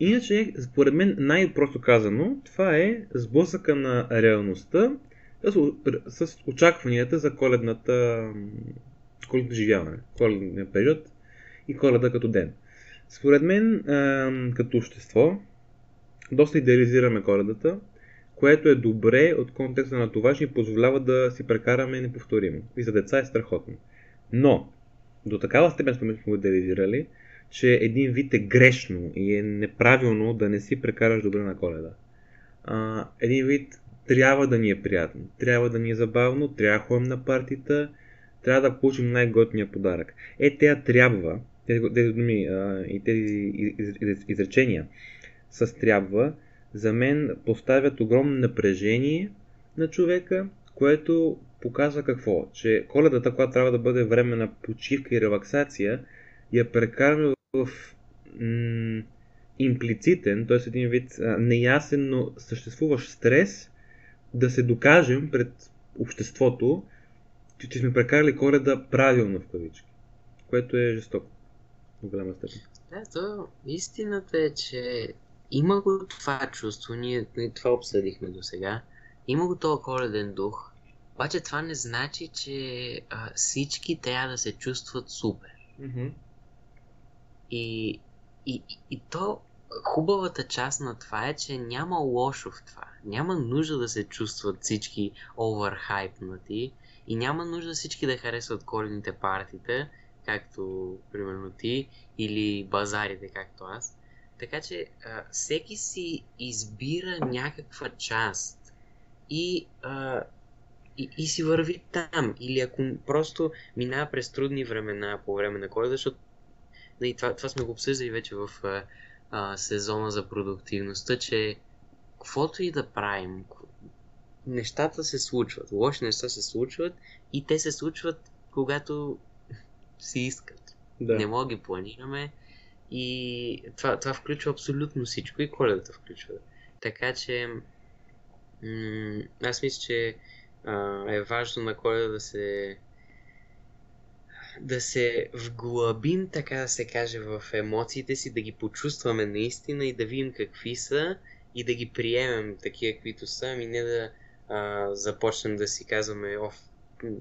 Иначе, според мен, най-просто казано, това е сблъсъка на реалността с, с очакванията за коледната коледно живяване, коледния период и коледа като ден. Според мен, като общество, доста идеализираме коледата, което е добре от контекста на това, че ни позволява да си прекараме неповторимо. И за деца е страхотно. Но, до такава степен сме го идеализирали, че един вид е грешно и е неправилно да не си прекараш добре на коледа. А, един вид трябва да ни е приятно, трябва да ни е забавно, трябва да ходим на партита, трябва да получим най-готния подарък. Е, тя трябва, тези, думи и тези из, из, изречения с трябва, за мен поставят огромно напрежение на човека, което показва какво? Че коледата, която трябва да бъде време на почивка и релаксация, я прекараме в м- имплицитен, т.е. един вид неясен, но съществуващ стрес да се докажем пред обществото, че, че сме прекарали коледа правилно в кавички, което е жестоко в голяма степен. Да, то истината е, че има го това чувство, ние, ние това обсъдихме до сега, има го този коледен дух, обаче това не значи, че а, всички трябва да се чувстват супер. Mm-hmm. И, и, и, то хубавата част на това е, че няма лошо в това. Няма нужда да се чувстват всички оверхайпнати и няма нужда всички да харесват коледните партита, както примерно ти, или базарите, както аз. Така че а, всеки си избира някаква част и, а, и, и си върви там. Или ако просто минава през трудни времена по време на коледа, защото и нали, това, това сме го обсъждали вече в а, а, сезона за продуктивността, че каквото и да правим, нещата се случват, лоши неща се случват и те се случват когато си искат. Да. Не мога ги планираме и това, това включва абсолютно всичко и коледата включва. Така че м- аз мисля, че а, е важно на коледа да се да се вглъбим, така да се каже, в емоциите си, да ги почувстваме наистина и да видим какви са и да ги приемем такива, каквито са, ами не да а, започнем да си казваме, оф,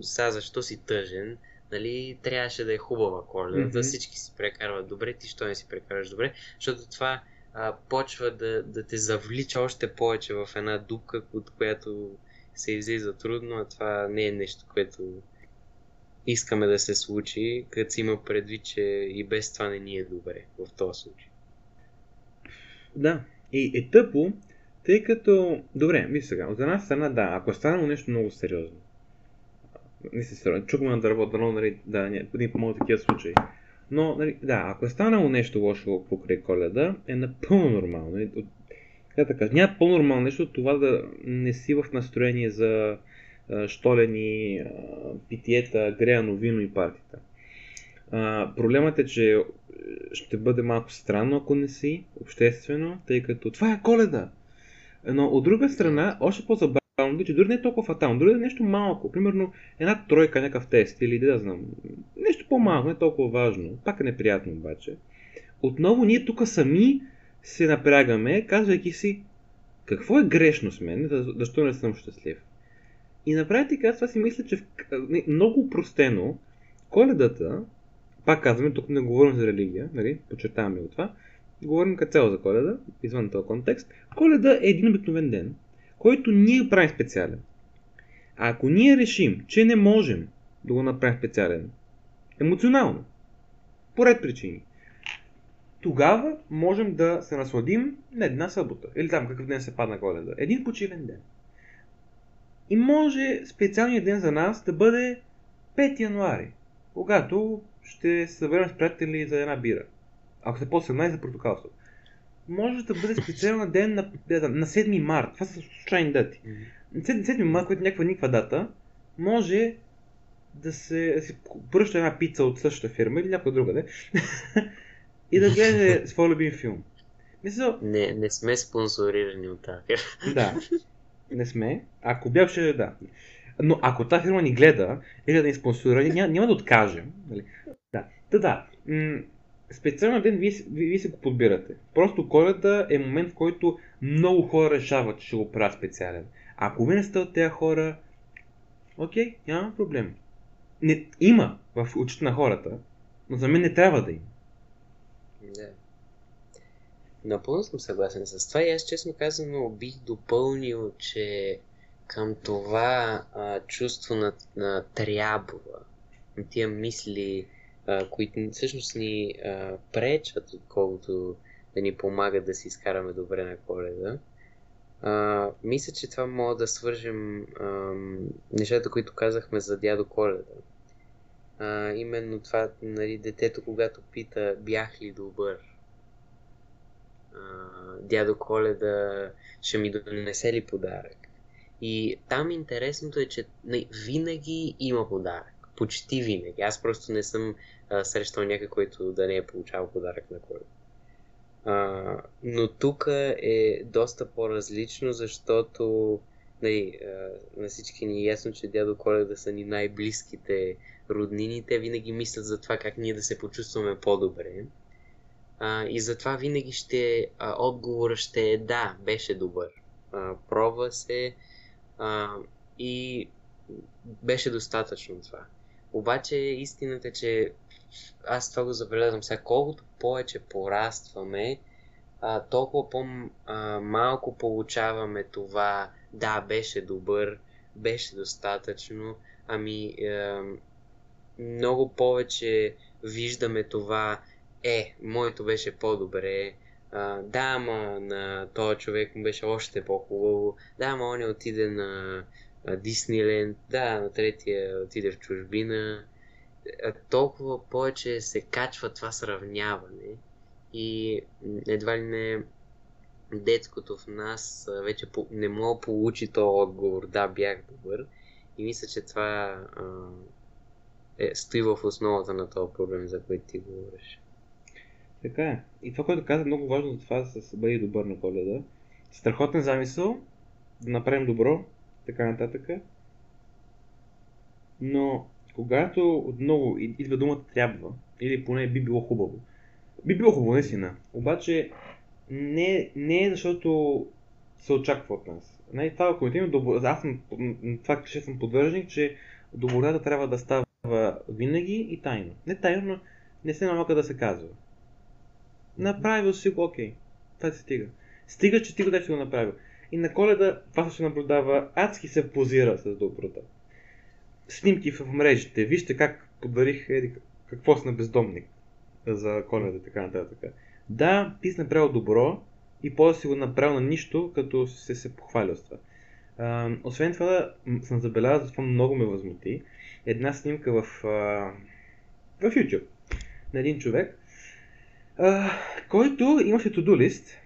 са защо си тъжен, нали, трябваше да е хубава коледа, mm-hmm. да всички си прекарват добре, ти що не си прекараш добре, защото това а, почва да, да те завлича още повече в една дупка, от която се излиза трудно, а това не е нещо, което искаме да се случи, като си има предвид, че и без това не ни е добре в този случай. Да, и е тъпо, тъй като... Добре, виж сега, от една страна да, ако е станало нещо много сериозно, не се сериозно, чукаме на дърво, дано, нали, да, един по такива случаи. Но, нали, да, ако е станало нещо лошо покрай коледа, е напълно нормално. Нали, от, как да кажа, няма по-нормално нещо от това да не си в настроение за штолени, питиета, греяно вино и партита. Проблемът е, че ще бъде малко странно, ако не си обществено, тъй като това е коледа. Но от друга страна, още по-забавно е, че дори не е толкова фатално, дори е нещо малко, примерно една тройка, някакъв тест или да знам, нещо по-малко, не е толкова важно, пак е неприятно обаче. Отново ние тук сами се напрягаме, казвайки си, какво е грешно с мен, защо не съм щастлив. И на практика аз това си мисля, че в... много упростено коледата, пак казваме, тук не говорим за религия, нали, подчертаваме го това, говорим като цяло за коледа, извън този контекст. Коледа е един обикновен ден, който ние правим специален. А ако ние решим, че не можем да го направим специален, емоционално, по ред причини, тогава можем да се насладим на една събота. Или там какъв ден се падна коледа. Един почивен ден. И може специалният ден за нас да бъде 5 януари, когато ще се съберем с приятели за една бира. Ако се по 17 за протоколство. Може да бъде специален ден на, на 7 март. Това са случайни дати. На 7 март, който е някаква никаква дата, може да се, да се пръща една пица от същата фирма или някоя друга, не? и да гледа своя любим филм. Мисля... Не, не сме спонсорирани от тази фирма. Да. Не сме. Ако бях, да. Но ако тази фирма ни гледа или да ни спонсорира, няма, няма да откажем. Нали? Да. Да, да. Специален ден вие, вие, вие се го подбирате. Просто коледа е момент, в който много хора решават, че ще го правят специален. Ако вие не сте от тези хора, окей, няма проблем. Не, има в очите на хората, но за мен не трябва да има. Да. Напълно съм съгласен с това и аз честно казано бих допълнил, че към това а, чувство на, на трябва, на тия мисли, които всъщност ни а, пречат, отколкото да ни помагат да си изкараме добре на коледа. А, мисля, че това мога да свържем а, нещата, които казахме за дядо Коледа. А, именно това, нали, детето, когато пита, бях ли добър? Дядо Коледа ще ми донесе ли подарък? И там интересното е, че нали, винаги има подарък. Почти винаги. Аз просто не съм а, срещал някой, който да не е получавал подарък на коледа. А, но тук е доста по-различно, защото нали, на всички ни е ясно, че дядо Коледа са ни най-близките роднини. Те винаги мислят за това как ние да се почувстваме по-добре. А, и затова винаги ще, а, отговора ще е да, беше добър. А, пробва се а, и беше достатъчно това. Обаче истината е, че аз това го забелязвам сега, колкото повече порастваме, а, толкова по-малко получаваме това, да, беше добър, беше достатъчно, ами е, много повече виждаме това, е, моето беше по-добре, а, да, ама на този човек му беше още по-хубаво, да, ама он не отиде на Дисниленд, да, на третия отиде в чужбина, толкова повече се качва това сравняване и едва ли не детското в нас вече не мога да получи този отговор, да, бях добър. И мисля, че това е, стои в основата на този проблем, за който ти говориш. Така е. И това, което каза, много важно за това с бъди добър на коледа. Страхотен замисъл, да направим добро, така нататък. Но когато отново идва думата трябва, или поне би било хубаво, би било хубаво, наистина. Обаче не, не е защото се очаква от нас. Не, това е коментирам, аз съм, това че съм подвържник, че добротата трябва да става винаги и тайно. Не тайно, но не се налага да се казва. Направил си го, окей. Това се стига. Стига, че ти го да си го направил. И на коледа това се наблюдава, адски се позира с доброта снимки в мрежите. Вижте как подарих еди, какво си на бездомник за коледа и така нататък. Да, ти си направил добро и после си го направил на нищо, като се се похвалил с това. А, освен това, съм забелязал, това много ме възмути, една снимка в, а, в YouTube на един човек, а, който имаше to-do list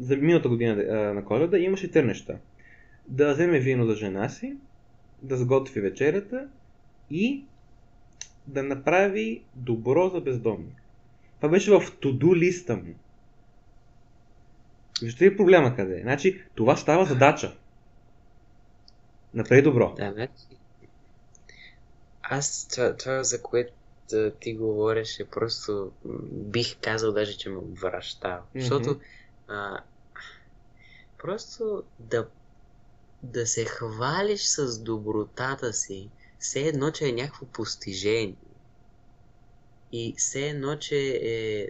за миналата година на коледа имаше три неща. Да вземе вино за жена си, да сготви вечерята и да направи добро за бездомни. Това беше в туду листа му. Вижте ли проблема къде е? Значи, това става задача. Направи добро. Да, значи... Аз това, това за което ти говориш е просто бих казал даже, че ме вращава. Mm-hmm. Защото а, просто да да се хвалиш с добротата си, все едно, че е някакво постижение. И все едно, че е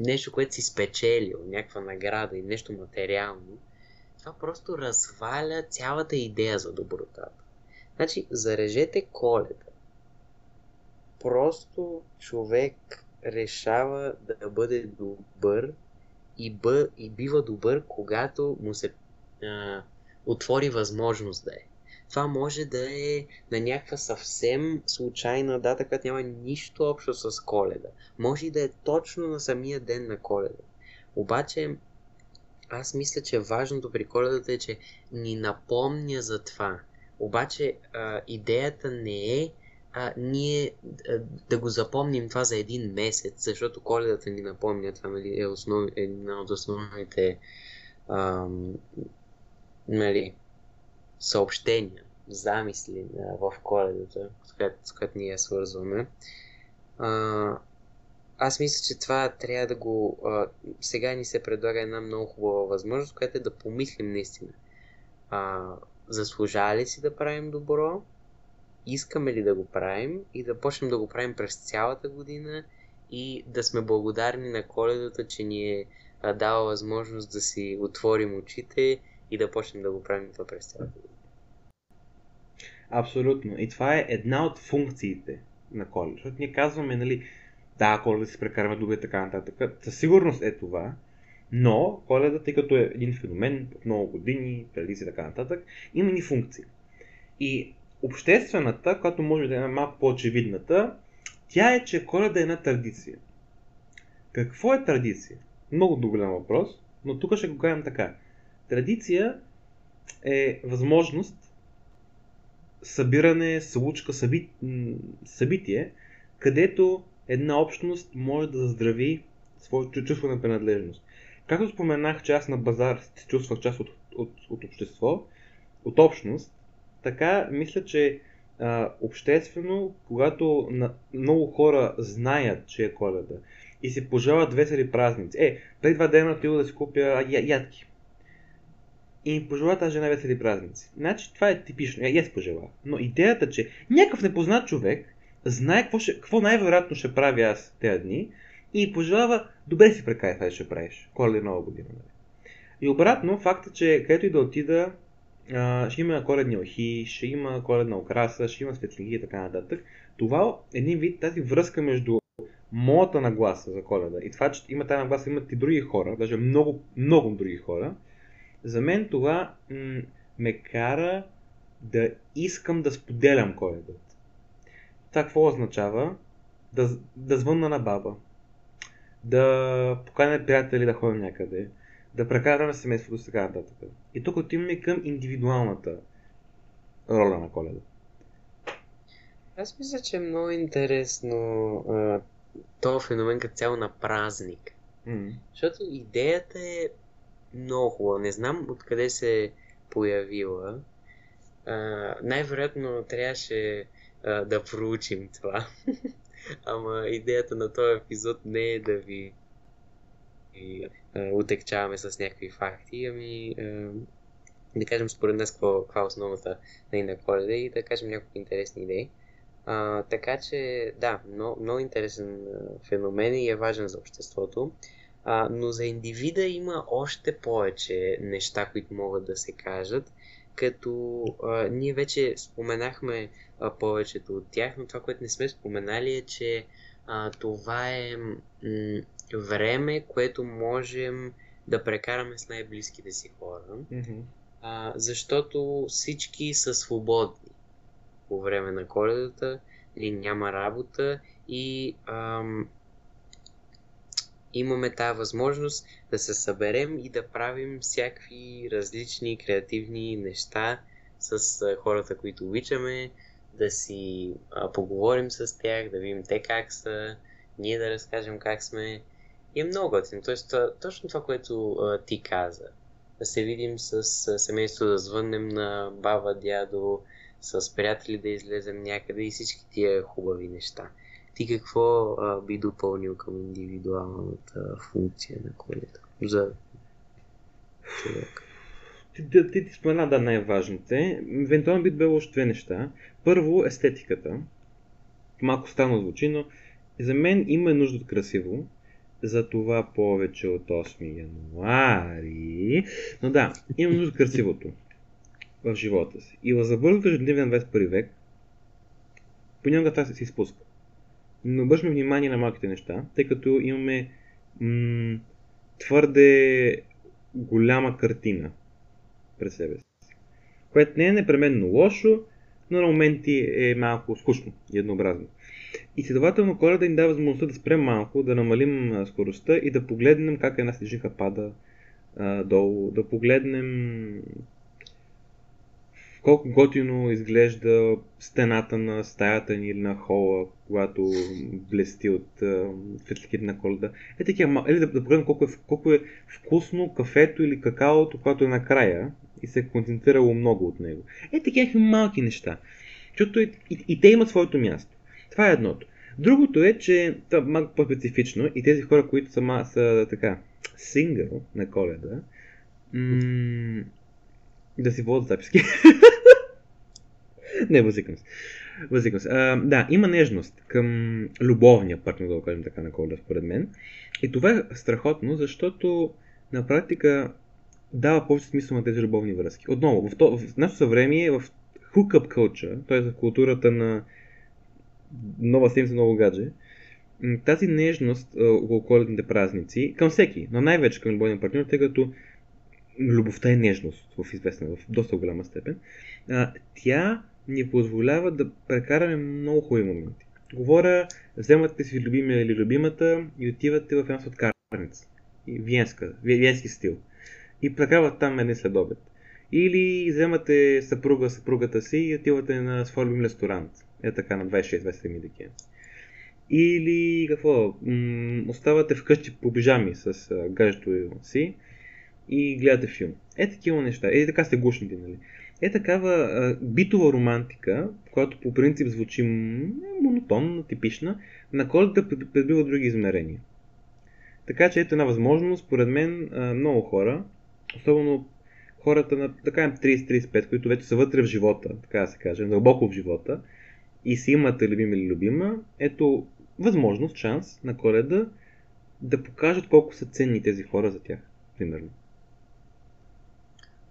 нещо, което си спечелил, някаква награда и нещо материално, това просто разваля цялата идея за добротата. Значи, зарежете коледа. Просто човек решава да бъде добър и, бъ, и бива добър, когато му се а, отвори възможност да е. Това може да е на някаква съвсем случайна дата, която няма нищо общо с коледа. Може и да е точно на самия ден на коледа. Обаче, аз мисля, че важното при коледата е, че ни напомня за това. Обаче, а, идеята не е а, ние а, да го запомним това за един месец, защото коледата ни напомня, това нали, е основ... една от основните ам, нали, съобщения, замисли в коледата, с която, с която ние свързваме. А, аз мисля, че това трябва да го... А, сега ни се предлага една много хубава възможност, която е да помислим наистина. А, заслужава ли си да правим добро? Искаме ли да го правим? И да почнем да го правим през цялата година и да сме благодарни на коледата, че ни е дава възможност да си отворим очите и да почнем да го правим това през цялата година. Абсолютно. И това е една от функциите на коледа. Защото ние казваме, нали, да, коледа си прекараме добре така нататък. Със сигурност е това, но коледа, тъй като е един феномен от много години, традиции така нататък, има ни функции. И обществената, която може да е малко по-очевидната, тя е, че коледа е една традиция. Какво е традиция? Много голям въпрос, но тук ще го кажем така. Традиция е възможност събиране, случка, съби... събитие, където една общност може да заздрави своето чувство на принадлежност. Както споменах, че аз на базар се чувствах част от, от, от общество, от общност, така мисля, че а, обществено, когато на, много хора знаят, че е коледа и си пожелават весели празници. Е, преди два дена отидох да си купя я, ядки. И ми пожела тази жена весели празници. Значи това е типично. Я, я пожела. Но идеята, че някакъв непознат човек знае какво, ще, какво най-вероятно ще правя аз тези дни и пожелава, добре си прекай това ще правиш, коледа нова година. Нали? И обратно, факта, че където и да отида, ще има коледни охи, ще има коледна окраса, ще има светлини и така нататък. Това един вид тази връзка между моята нагласа за коледа и това, че има тази нагласа, имат и други хора, даже много, много други хора, за мен това м- ме кара да искам да споделям коледата. Това какво означава? Да, да звънна на баба, да поканя приятели да ходим някъде, да прекараме семейството с така нататък. И тук отиваме към индивидуалната роля на коледа. Аз мисля, че е много интересно този феномен като цяло на празник. Mm. Защото идеята е много хубава. Не знам откъде се е появила. най-вероятно трябваше а, да проучим това. Ама идеята на този епизод не е да ви и, а, утекчаваме с някакви факти, ами а, да кажем според нас какво, каква е основната на коледа и да кажем няколко интересни идеи. А, така че, да, много, много интересен феномен и е важен за обществото. А, но за индивида има още повече неща, които могат да се кажат, като а, ние вече споменахме а, повечето от тях, но това, което не сме споменали е, че а, това е м- време, което можем да прекараме с най-близките си хора, mm-hmm. а, защото всички са свободни по време на коледата, или няма работа и ам, имаме тази възможност да се съберем и да правим всякакви различни креативни неща с хората, които обичаме, да си а, поговорим с тях, да видим те как са, ние да разкажем как сме. Е много готин. Тоест, точно това, което а, ти каза. Да се видим с а, семейството, да звъннем на баба, дядо, с приятели да излезем някъде и всички тия хубави неща. Ти какво а, би допълнил към индивидуалната функция на колета за човека? Ти, ти, ти, ти спомена, да, най-важните. Евентуално би било още две неща. Първо, естетиката. Малко странно звучи, но за мен има нужда от красиво. За това повече от 8 януари. Но да, има нужда от красивото в живота си. И в забързото на 21 век понякога това се изпуска. Но обръщаме внимание на малките неща, тъй като имаме м- твърде голяма картина пред себе си. Което не е непременно лошо, но на моменти е малко скучно и еднообразно. И следователно коледа ни дава възможността да спрем малко, да намалим скоростта и да погледнем как една снежинка пада а, долу, да погледнем колко готино изглежда стената на стаята ни или на хола, когато блести от светликите на коледа. Е такива, или да, да погледнем колко е, колко е вкусно кафето или какаото, което е накрая и се е концентрирало много от него. Е такива малки неща. Защото и, и, и те имат своето място. Това е едното. Другото е, че това е малко по-специфично и тези хора, които са, са така, сингъл на коледа, м- да си водят записки. Не, възикам се. Възикам се. А, да, има нежност към любовния партньор, да го кажем така на коледа, според мен. И това е страхотно, защото на практика дава повече смисъл на тези любовни връзки. Отново, в, то, в нашето съвремие, в hookup culture, т.е. в културата на нова седмица, ново гадже, тази нежност около коледните празници, към всеки, но най-вече към любовния партньор, тъй като любовта е нежност в известна, в доста голяма степен, а, тя ни позволява да прекараме много хубави моменти. Говоря, вземате си любимия или любимата и отивате в една сладкарница. Виенска, виенски стил. И прекарват там един следобед. Или вземате съпруга, съпругата си и отивате на своя любим ресторант. Е така на 26-27 декември. Или какво? М- оставате вкъщи по пижами с гаджето си и гледате филм. Е такива неща. Е така сте гушнати, нали? Е такава а, битова романтика, която по принцип звучи монотонна, типична, на коледа придобива други измерения. Така че ето една възможност, според мен, а, много хора, особено хората на така 30-35, които вече са вътре в живота, така да се каже, дълбоко в живота, и си имате любим или любима, ето възможност, шанс на коледа да покажат колко са ценни тези хора за тях, примерно.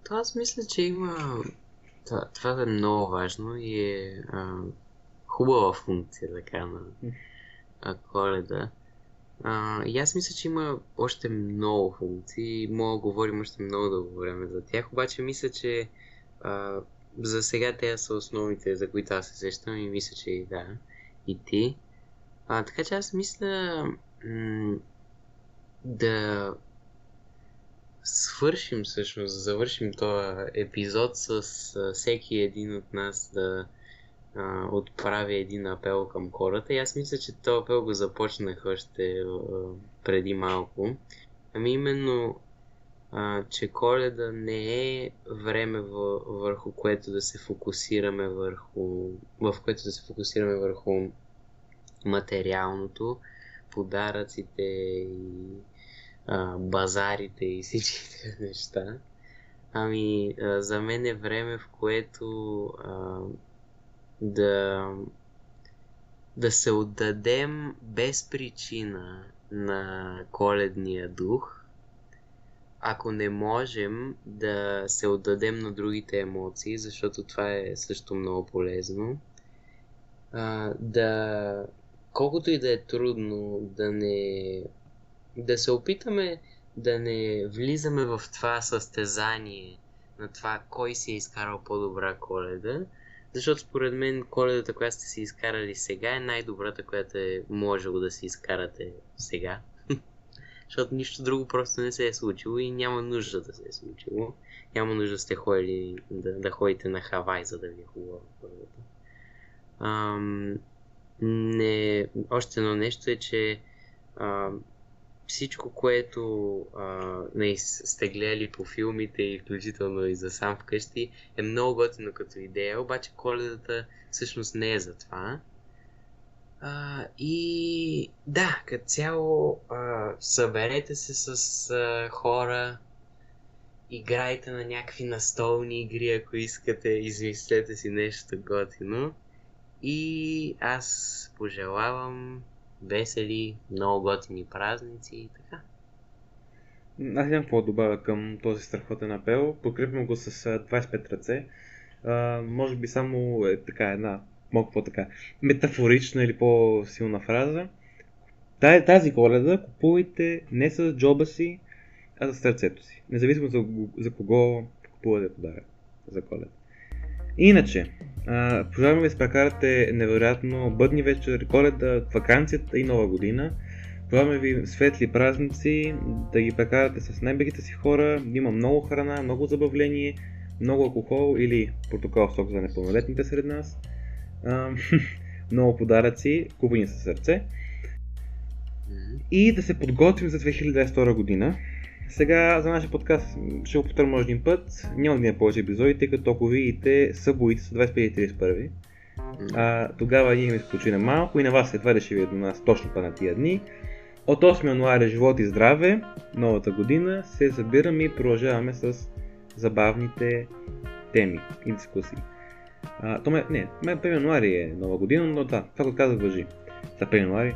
То аз мисля, че има... Това, това е много важно и е а, хубава функция, така, на а, коледа. А, и аз мисля, че има още много функции. Мога да говорим още много дълго време за тях, обаче мисля, че а, за сега те са основните, за които аз се сещам и мисля, че и да, и ти. А, така че аз мисля м- да свършим всъщност, завършим този епизод с а, всеки един от нас да отправя един апел към хората. И аз мисля, че този апел го започнах още а, преди малко. Ами именно, а, че коледа не е време в, върху което да се фокусираме върху, в което да се фокусираме върху материалното, подаръците и а, базарите и всичките неща. Ами, а, за мен е време, в което а, да, да се отдадем без причина на коледния дух, ако не можем да се отдадем на другите емоции, защото това е също много полезно, а, да колкото и да е трудно да не да се опитаме да не влизаме в това състезание на това кой си е изкарал по-добра коледа, защото според мен коледата, която сте си изкарали сега е най-добрата, която е можело да си изкарате сега. защото нищо друго просто не се е случило и няма нужда да се е случило. Няма нужда да сте ходили да, да ходите на Хавай, за да ви е хубаво коледата. Ам, не, още едно нещо е, че ам, всичко, което а, не, сте гледали по филмите и включително и за сам вкъщи, е много готино като идея, обаче коледата всъщност не е за това. А, и да, като цяло а, съберете се с а, хора, играйте на някакви настолни игри, ако искате, измислете си нещо готино. И аз пожелавам весели, много готини празници и така. Аз нямам какво добавя към този страхотен апел. Подкрепям го с 25 ръце. А, може би само е така една малко по-така метафорична или по-силна фраза. Тази, коледа купувайте не с джоба си, а за сърцето си. Независимо за, за кого купувате подарък за коледа. Иначе, пожелавам ви да прекарате невероятно бъдни вечери, коледа, вакансията и нова година. Пожелаваме ви светли празници, да ги прекарате с най-бегите си хора, да има много храна, много забавление, много алкохол или протокол сок за непълнолетните сред нас, много подаръци, купени със сърце и да се подготвим за 2022 година. Сега за нашия подкаст ще го повторим един път. Няма да има повече епизоди, тъй като ако видите, събоите са 25 31. а, тогава ние ще починем малко и на вас едва ли ще ви е до нас точно па на тия дни. От 8 януаря живот и здраве, новата година, се събираме и продължаваме с забавните теми и дискусии. А, то ме, не, ме 5 януари е нова година, но да, това го казах въжи. За 5 януари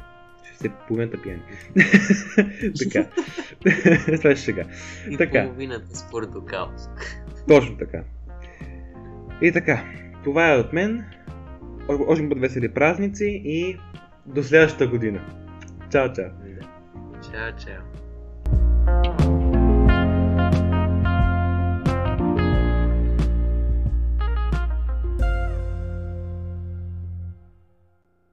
се половината пияни. така. това ще сега. И Така. половината с портокал. Точно така. И така, това е от мен. Още път весели празници и до следващата година. Чао, чао. Чао, чао.